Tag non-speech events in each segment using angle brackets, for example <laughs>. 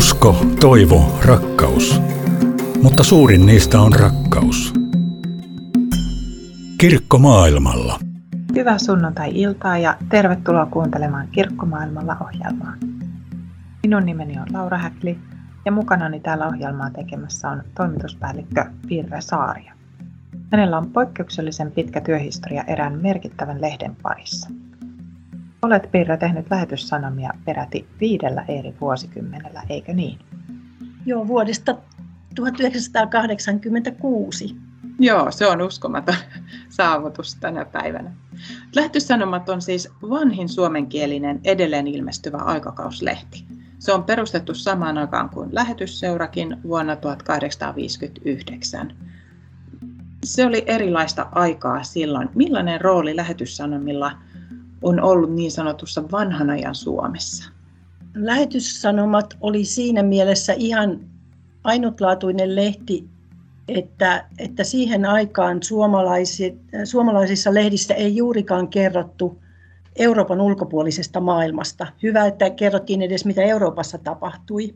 Usko, toivo, rakkaus. Mutta suurin niistä on rakkaus. Kirkko maailmalla. Hyvää sunnuntai-iltaa ja tervetuloa kuuntelemaan Kirkkomaailmalla ohjelmaa. Minun nimeni on Laura Häkli ja mukanani täällä ohjelmaa tekemässä on toimituspäällikkö Virve Saaria. Hänellä on poikkeuksellisen pitkä työhistoria erään merkittävän lehden parissa. Olet Pirra tehnyt lähetyssanomia peräti viidellä eri vuosikymmenellä, eikö niin? Joo, vuodesta 1986. Joo, se on uskomaton <laughs> saavutus tänä päivänä. Lähetyssanomat on siis vanhin suomenkielinen edelleen ilmestyvä aikakauslehti. Se on perustettu samaan aikaan kuin lähetysseurakin vuonna 1859. Se oli erilaista aikaa silloin. Millainen rooli lähetyssanomilla on ollut niin sanotussa vanhan ajan Suomessa? Lähetyssanomat oli siinä mielessä ihan ainutlaatuinen lehti, että, että siihen aikaan suomalaisissa lehdissä ei juurikaan kerrottu Euroopan ulkopuolisesta maailmasta. Hyvä, että kerrottiin edes mitä Euroopassa tapahtui.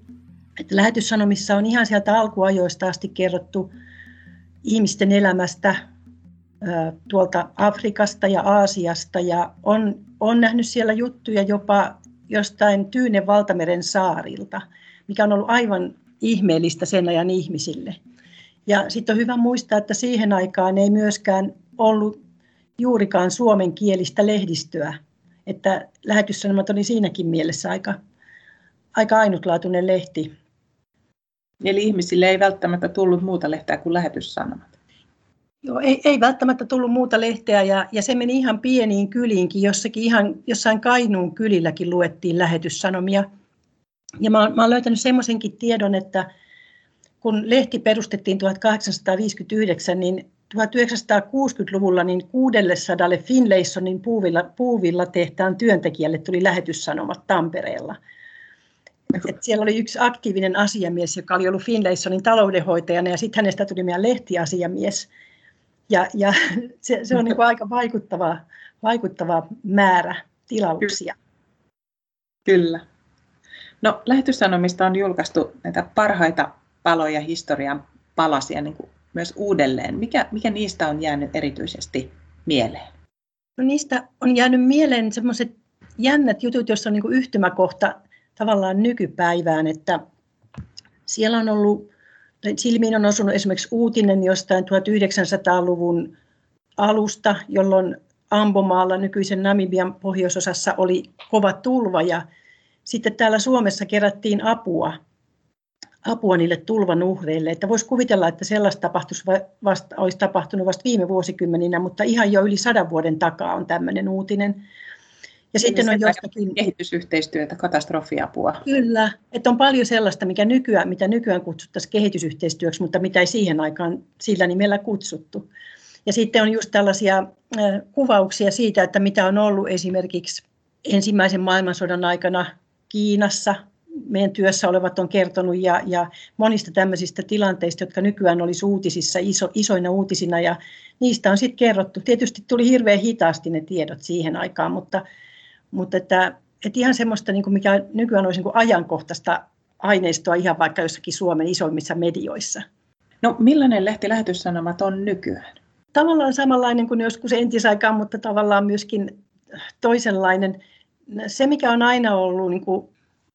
Että lähetyssanomissa on ihan sieltä alkuajoista asti kerrottu ihmisten elämästä tuolta Afrikasta ja Aasiasta ja on, on nähnyt siellä juttuja jopa jostain Tyynen valtameren saarilta, mikä on ollut aivan ihmeellistä sen ajan ihmisille. Ja sitten on hyvä muistaa, että siihen aikaan ei myöskään ollut juurikaan suomenkielistä lehdistöä, että lähetyssanomat oli siinäkin mielessä aika, aika ainutlaatuinen lehti. Eli ihmisille ei välttämättä tullut muuta lehteä kuin lähetyssanomat. Joo, ei, ei välttämättä tullut muuta lehteä ja, ja se meni ihan pieniin kyliinkin. Jossakin ihan, jossain Kainuun kylilläkin luettiin lähetyssanomia. Ja mä, mä olen löytänyt semmoisenkin tiedon, että kun lehti perustettiin 1859, niin 1960-luvulla niin 600 Finlaysonin puuvilla, puuvilla tehtaan työntekijälle tuli lähetyssanomat Tampereella. Et siellä oli yksi aktiivinen asiamies, joka oli ollut Finlaysonin taloudenhoitajana ja sitten hänestä tuli meidän lehtiasiamies. Ja, ja <laughs> se, se on niin kuin aika vaikuttava, vaikuttava määrä tilauksia. Kyllä. No, lähetyssanomista on julkaistu näitä parhaita paloja historian palasia niin kuin myös uudelleen. Mikä, mikä niistä on jäänyt erityisesti mieleen? No niistä on jäänyt mieleen sellaiset jännät jutut, joissa on niin kuin yhtymäkohta tavallaan nykypäivään, että siellä on ollut, silmiin on osunut esimerkiksi uutinen jostain 1900-luvun alusta, jolloin Ambomaalla nykyisen Namibian pohjoisosassa oli kova tulva ja sitten täällä Suomessa kerättiin apua apua niille tulvan uhreille. Että voisi kuvitella, että sellaista tapahtuisi vasta, olisi tapahtunut vasta viime vuosikymmeninä, mutta ihan jo yli sadan vuoden takaa on tämmöinen uutinen. Ja sitten on jostakin... Kehitysyhteistyötä, katastrofiapua. Kyllä, että on paljon sellaista, mikä nykyään, mitä nykyään kutsuttaisiin kehitysyhteistyöksi, mutta mitä ei siihen aikaan sillä nimellä kutsuttu. Ja sitten on just tällaisia kuvauksia siitä, että mitä on ollut esimerkiksi ensimmäisen maailmansodan aikana Kiinassa, meidän työssä olevat on kertonut ja, ja monista tämmöisistä tilanteista, jotka nykyään olisi uutisissa iso, isoina uutisina ja niistä on sitten kerrottu. Tietysti tuli hirveän hitaasti ne tiedot siihen aikaan, mutta, mutta että, että ihan semmoista, niin kuin mikä nykyään olisi niin kuin ajankohtaista aineistoa ihan vaikka jossakin Suomen isoimmissa medioissa. No millainen lehti lähetyssanomat on nykyään? Tavallaan samanlainen kuin joskus entisaikaan, mutta tavallaan myöskin toisenlainen. Se, mikä on aina ollut niin kuin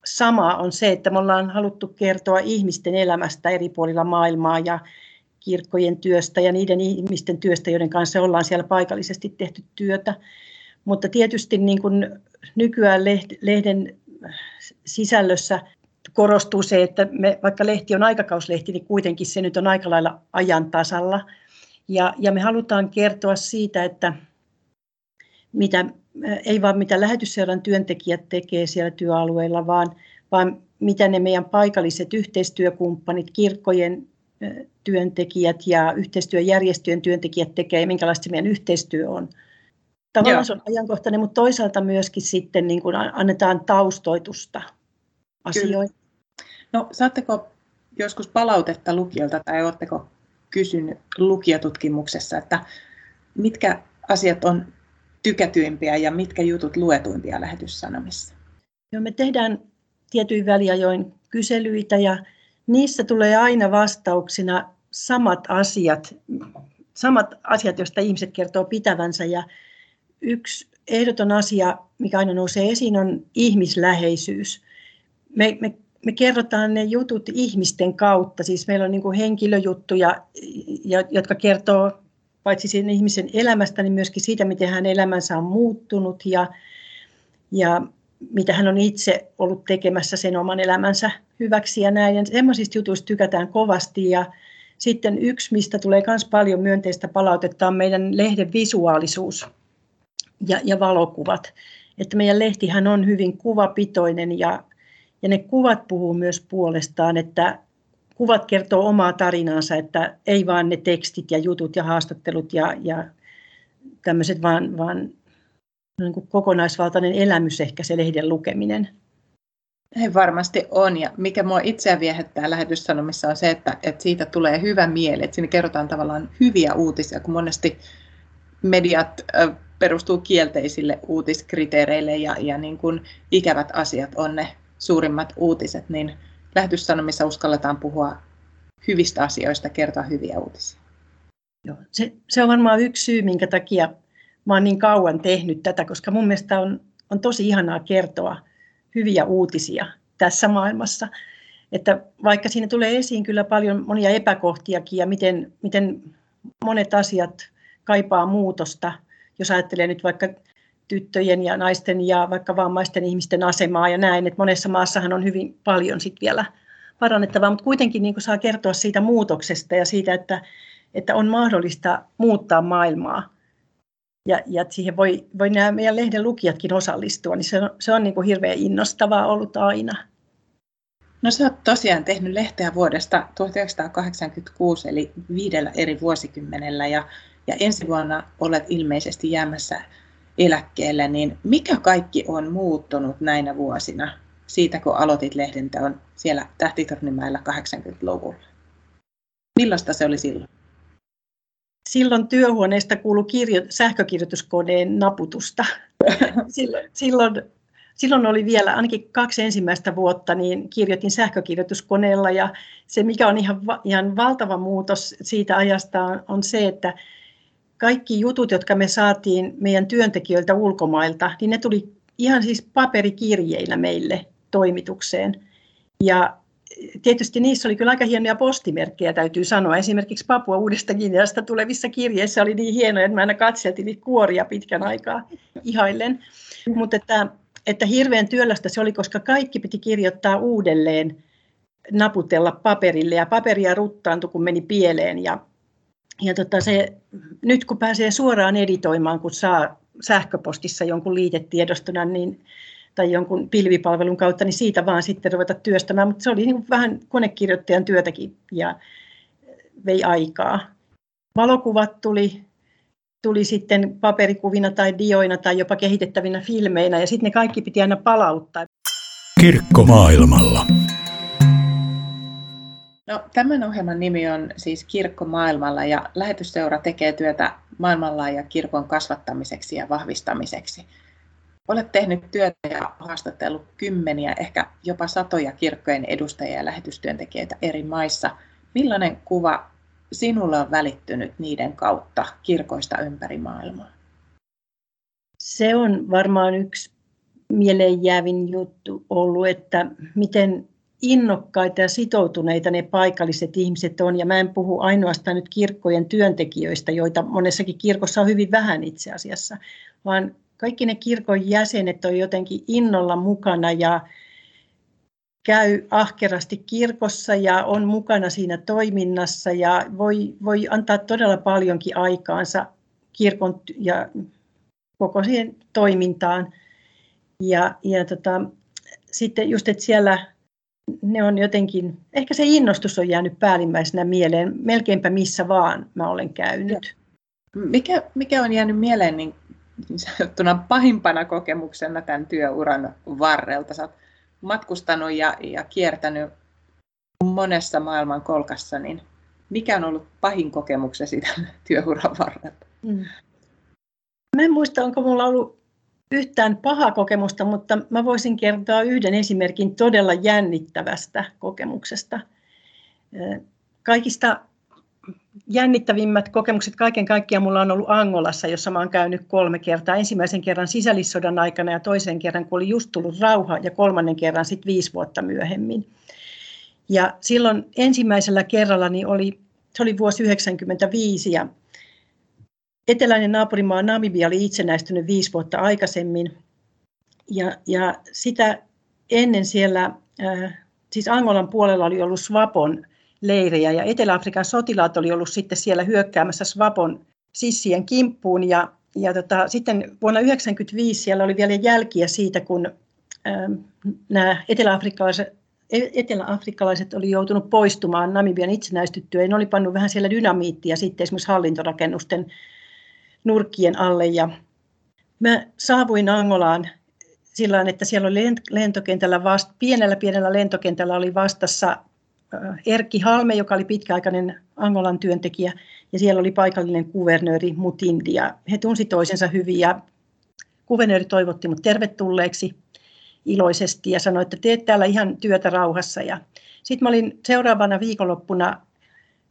sama on se, että me ollaan haluttu kertoa ihmisten elämästä eri puolilla maailmaa ja kirkkojen työstä ja niiden ihmisten työstä, joiden kanssa ollaan siellä paikallisesti tehty työtä. Mutta tietysti niin kuin nykyään lehden sisällössä korostuu se, että me, vaikka lehti on aikakauslehti, niin kuitenkin se nyt on aika lailla ajan tasalla. Ja, ja me halutaan kertoa siitä, että mitä ei vaan mitä lähetysseuran työntekijät tekee siellä työalueilla, vaan, vaan mitä ne meidän paikalliset yhteistyökumppanit, kirkkojen työntekijät ja yhteistyöjärjestöjen työntekijät tekee ja minkälaista se meidän yhteistyö on. Tavallaan se on ajankohtainen, mutta toisaalta myöskin sitten niin kuin annetaan taustoitusta asioihin. No saatteko joskus palautetta lukijoilta tai oletteko kysynyt lukijatutkimuksessa, että mitkä asiat on tykätyimpiä ja mitkä jutut luetuimpia lähetyssanomissa? Joo, me tehdään tietyin väliajoin kyselyitä ja niissä tulee aina vastauksina samat asiat, samat asiat, joista ihmiset kertoo pitävänsä. Ja yksi ehdoton asia, mikä aina nousee esiin, on ihmisläheisyys. Me, me, me kerrotaan ne jutut ihmisten kautta, siis meillä on niin henkilöjuttuja, jotka kertoo paitsi sen ihmisen elämästä, niin myöskin siitä, miten hän elämänsä on muuttunut ja, ja mitä hän on itse ollut tekemässä sen oman elämänsä hyväksi ja näin. Ja semmoisista jutuista tykätään kovasti ja sitten yksi, mistä tulee myös paljon myönteistä palautetta, on meidän lehden visuaalisuus ja, ja valokuvat. Että meidän lehtihän on hyvin kuvapitoinen ja, ja ne kuvat puhuu myös puolestaan, että kuvat kertoo omaa tarinaansa, että ei vaan ne tekstit ja jutut ja haastattelut ja, ja tämmöiset, vaan, vaan niin kuin kokonaisvaltainen elämys ehkä se lehden lukeminen. Ei varmasti on. Ja mikä mua itseä viehättää lähetyssanomissa on se, että, että siitä tulee hyvä mieli. Että siinä kerrotaan tavallaan hyviä uutisia, kun monesti mediat perustuu kielteisille uutiskriteereille ja, ja niin kuin ikävät asiat on ne suurimmat uutiset, niin lähetyssanomissa uskalletaan puhua hyvistä asioista, kertoa hyviä uutisia. Joo, se, se on varmaan yksi syy, minkä takia mä niin kauan tehnyt tätä, koska mun mielestä on, on tosi ihanaa kertoa hyviä uutisia tässä maailmassa. Että vaikka siinä tulee esiin kyllä paljon monia epäkohtiakin ja miten, miten monet asiat kaipaa muutosta, jos ajattelee nyt vaikka tyttöjen ja naisten ja vaikka vammaisten ihmisten asemaa ja näin, että monessa maassahan on hyvin paljon sit vielä parannettavaa, mutta kuitenkin niin saa kertoa siitä muutoksesta ja siitä, että, että on mahdollista muuttaa maailmaa ja, ja siihen voi, voi nämä meidän lehden lukijatkin osallistua, niin se on, se on niin kuin hirveän innostavaa ollut aina. No sä oot tosiaan tehnyt lehteä vuodesta 1986, eli viidellä eri vuosikymmenellä, ja, ja ensi vuonna olet ilmeisesti jäämässä eläkkeelle, niin mikä kaikki on muuttunut näinä vuosina siitä, kun aloitit lehdenteon siellä Tähtitornimäellä 80-luvulla? Millaista se oli silloin? silloin työhuoneesta kuului kirjo, sähkökirjoituskoneen naputusta. <laughs> silloin, silloin, silloin oli vielä ainakin kaksi ensimmäistä vuotta, niin kirjoitin sähkökirjoituskoneella ja se mikä on ihan, ihan valtava muutos siitä ajasta on, on se, että kaikki jutut, jotka me saatiin meidän työntekijöiltä ulkomailta, niin ne tuli ihan siis paperikirjeinä meille toimitukseen. Ja tietysti niissä oli kyllä aika hienoja postimerkkejä, täytyy sanoa. Esimerkiksi Papua Uudesta Guineasta tulevissa kirjeissä oli niin hienoja, että mä aina katseltiin niitä kuoria pitkän aikaa ihaillen. Mutta että, että hirveän työlästä se oli, koska kaikki piti kirjoittaa uudelleen, naputella paperille ja paperia ruttaantui, kun meni pieleen. Ja, ja tota se, nyt kun pääsee suoraan editoimaan, kun saa sähköpostissa jonkun liitetiedostona, niin tai jonkun pilvipalvelun kautta, niin siitä vaan sitten ruveta työstämään. Mutta se oli niin vähän konekirjoittajan työtäkin ja vei aikaa. Valokuvat tuli, tuli sitten paperikuvina tai dioina tai jopa kehitettävinä filmeinä ja sitten ne kaikki piti aina palauttaa. Kirkko maailmalla. No, tämän ohjelman nimi on siis Kirkko maailmalla ja lähetysseura tekee työtä maailmanlaajan kirkon kasvattamiseksi ja vahvistamiseksi. Olet tehnyt työtä ja haastatellut kymmeniä, ehkä jopa satoja kirkkojen edustajia ja lähetystyöntekijöitä eri maissa. Millainen kuva sinulle on välittynyt niiden kautta kirkoista ympäri maailmaa? Se on varmaan yksi mieleenjäävin juttu ollut, että miten innokkaita ja sitoutuneita ne paikalliset ihmiset on. Ja mä en puhu ainoastaan nyt kirkkojen työntekijöistä, joita monessakin kirkossa on hyvin vähän itse asiassa, vaan kaikki ne kirkon jäsenet on jotenkin innolla mukana ja käy ahkerasti kirkossa ja on mukana siinä toiminnassa ja voi, voi antaa todella paljonkin aikaansa kirkon ja koko siihen toimintaan. Ja, ja tota, sitten just, että siellä ne on jotenkin, ehkä se innostus on jäänyt päällimmäisenä mieleen, melkeinpä missä vaan mä olen käynyt. Mikä, mikä on jäänyt mieleen niin niin sanottuna pahimpana kokemuksena tämän työuran varrelta. Sä oot matkustanut ja, ja kiertänyt monessa maailman kolkassa, niin mikä on ollut pahin kokemuksesi tämän työuran varrelta? Mm. Mä en muista, onko mulla ollut yhtään paha kokemusta, mutta mä voisin kertoa yhden esimerkin todella jännittävästä kokemuksesta. Kaikista jännittävimmät kokemukset kaiken kaikkiaan mulla on ollut Angolassa, jossa mä oon käynyt kolme kertaa. Ensimmäisen kerran sisällissodan aikana ja toisen kerran, kun oli just tullut rauha ja kolmannen kerran sitten viisi vuotta myöhemmin. Ja silloin ensimmäisellä kerralla niin oli, se oli vuosi 1995 ja eteläinen naapurimaa Namibia oli itsenäistynyt viisi vuotta aikaisemmin. Ja, ja sitä ennen siellä, äh, siis Angolan puolella oli ollut Swapon leirejä ja Etelä-Afrikan sotilaat oli ollut sitten siellä hyökkäämässä Swapon sissien kimppuun ja, ja tota, sitten vuonna 1995 siellä oli vielä jälkiä siitä, kun ähm, nämä etelä-afrikkalaiset etelä-afrikkalaiset oli joutunut poistumaan Namibian itsenäistyttyä. Ne oli pannut vähän siellä dynamiittia sitten esimerkiksi hallintorakennusten nurkkien alle. Ja mä saavuin Angolaan sillä että siellä oli lentokentällä vast, pienellä pienellä lentokentällä oli vastassa Erkki Halme, joka oli pitkäaikainen Angolan työntekijä, ja siellä oli paikallinen kuvernööri Mutindi, ja he tunsi toisensa hyvin, ja kuvernööri toivotti mut tervetulleeksi iloisesti ja sanoi, että teet täällä ihan työtä rauhassa. Ja sitten mä olin seuraavana viikonloppuna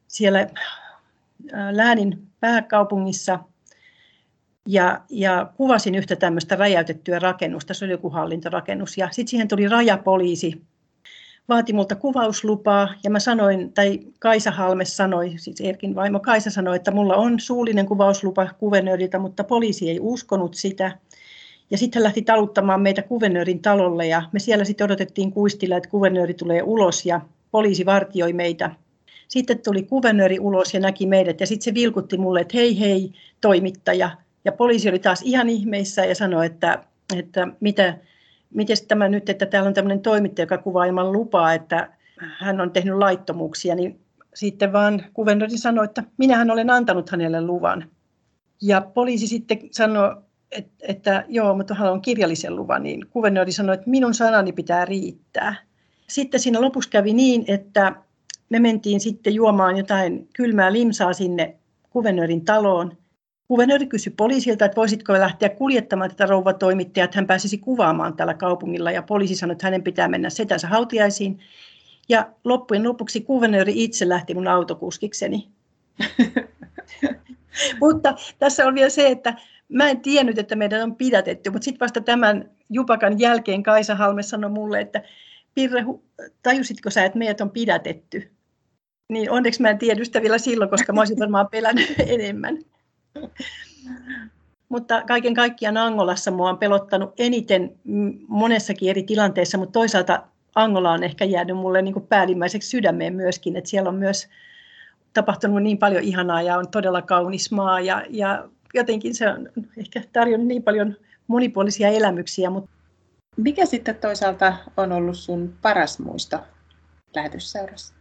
siellä läänin pääkaupungissa ja, ja kuvasin yhtä tämmöistä räjäytettyä rakennusta, se oli joku hallintorakennus. Ja sitten siihen tuli rajapoliisi vaati multa kuvauslupaa ja mä sanoin, tai Kaisa Halme sanoi, siis Erkin vaimo Kaisa sanoi, että mulla on suullinen kuvauslupa kuvernööriltä, mutta poliisi ei uskonut sitä. Ja sitten hän lähti taluttamaan meitä kuvernöörin talolle ja me siellä sitten odotettiin kuistilla, että kuvernööri tulee ulos ja poliisi vartioi meitä. Sitten tuli kuvernööri ulos ja näki meidät ja sitten se vilkutti mulle, että hei hei toimittaja. Ja poliisi oli taas ihan ihmeissä ja sanoi, että, että mitä, miten tämä nyt, että täällä on tämmöinen toimittaja, joka kuvaa ilman lupaa, että hän on tehnyt laittomuuksia, niin sitten vaan kuvernööri sanoi, että minähän olen antanut hänelle luvan. Ja poliisi sitten sanoi, että, että joo, mutta haluan kirjallisen luvan, niin kuvernööri sanoi, että minun sanani pitää riittää. Sitten siinä lopussa kävi niin, että me mentiin sitten juomaan jotain kylmää limsaa sinne kuvernöörin taloon. Kuvernööri kysyi poliisilta, että voisitko lähteä kuljettamaan tätä rouvatoimittajaa, että hän pääsisi kuvaamaan tällä kaupungilla. Ja poliisi sanoi, että hänen pitää mennä setänsä hautiaisiin. Ja loppujen lopuksi kuvernööri itse lähti mun autokuskikseni. <laughs> Mutta tässä on vielä se, että mä en tiennyt, että meidän on pidätetty, mutta sitten vasta tämän Jupakan jälkeen Kaisa Halme sanoi mulle, että Pirre, tajusitko sä, että meidät on pidätetty? Niin onneksi mä en tiedä sitä vielä silloin, koska mä olisin varmaan pelännyt <laughs> enemmän. Mutta kaiken kaikkiaan Angolassa mua on pelottanut eniten monessakin eri tilanteissa, mutta toisaalta Angola on ehkä jäänyt mulle niin kuin päällimmäiseksi sydämeen myöskin, että siellä on myös tapahtunut niin paljon ihanaa ja on todella kaunis maa ja, ja jotenkin se on ehkä tarjonnut niin paljon monipuolisia elämyksiä. Mutta... Mikä sitten toisaalta on ollut sun paras muisto lähetysseurassa?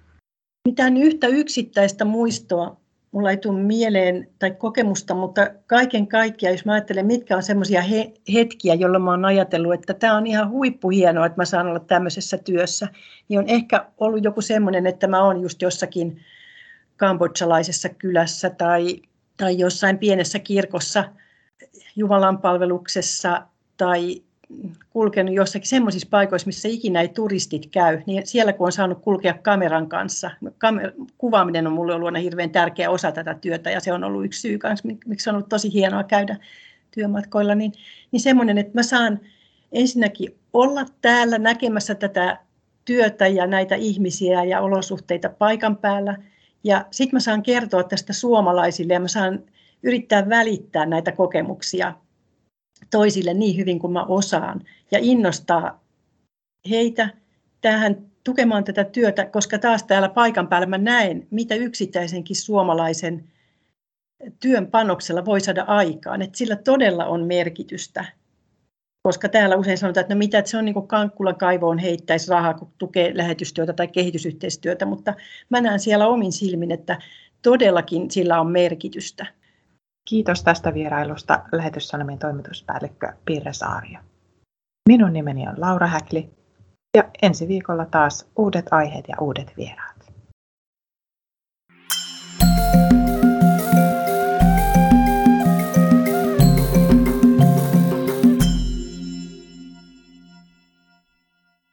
Mitään yhtä yksittäistä muistoa mulla ei tule mieleen tai kokemusta, mutta kaiken kaikkiaan, jos mä ajattelen, mitkä on semmoisia he, hetkiä, jolloin mä oon ajatellut, että tämä on ihan huippuhienoa, että mä saan olla tämmöisessä työssä, niin on ehkä ollut joku semmoinen, että mä oon just jossakin kambodsalaisessa kylässä tai tai jossain pienessä kirkossa Jumalan palveluksessa tai kulkenut jossakin semmoisissa paikoissa, missä ikinä ei turistit käy, niin siellä kun on saanut kulkea kameran kanssa, kamer- kuvaaminen on minulle ollut aina hirveän tärkeä osa tätä työtä ja se on ollut yksi syy kanssa, miksi on ollut tosi hienoa käydä työmatkoilla, niin, niin semmoinen, että mä saan ensinnäkin olla täällä näkemässä tätä työtä ja näitä ihmisiä ja olosuhteita paikan päällä – ja sitten mä saan kertoa tästä suomalaisille ja mä saan yrittää välittää näitä kokemuksia toisille niin hyvin kuin mä osaan ja innostaa heitä tähän tukemaan tätä työtä, koska taas täällä paikan päällä mä näen, mitä yksittäisenkin suomalaisen työn panoksella voi saada aikaan. Että sillä todella on merkitystä koska täällä usein sanotaan, että no mitä, että se on niin kuin Kankkulan kaivoon heittäisi rahaa, kun tukee lähetystyötä tai kehitysyhteistyötä, mutta mä näen siellä omin silmin, että todellakin sillä on merkitystä. Kiitos tästä vierailusta lähetyssanomien toimituspäällikkö Pirre Saario. Minun nimeni on Laura Häkli ja ensi viikolla taas uudet aiheet ja uudet vieraat.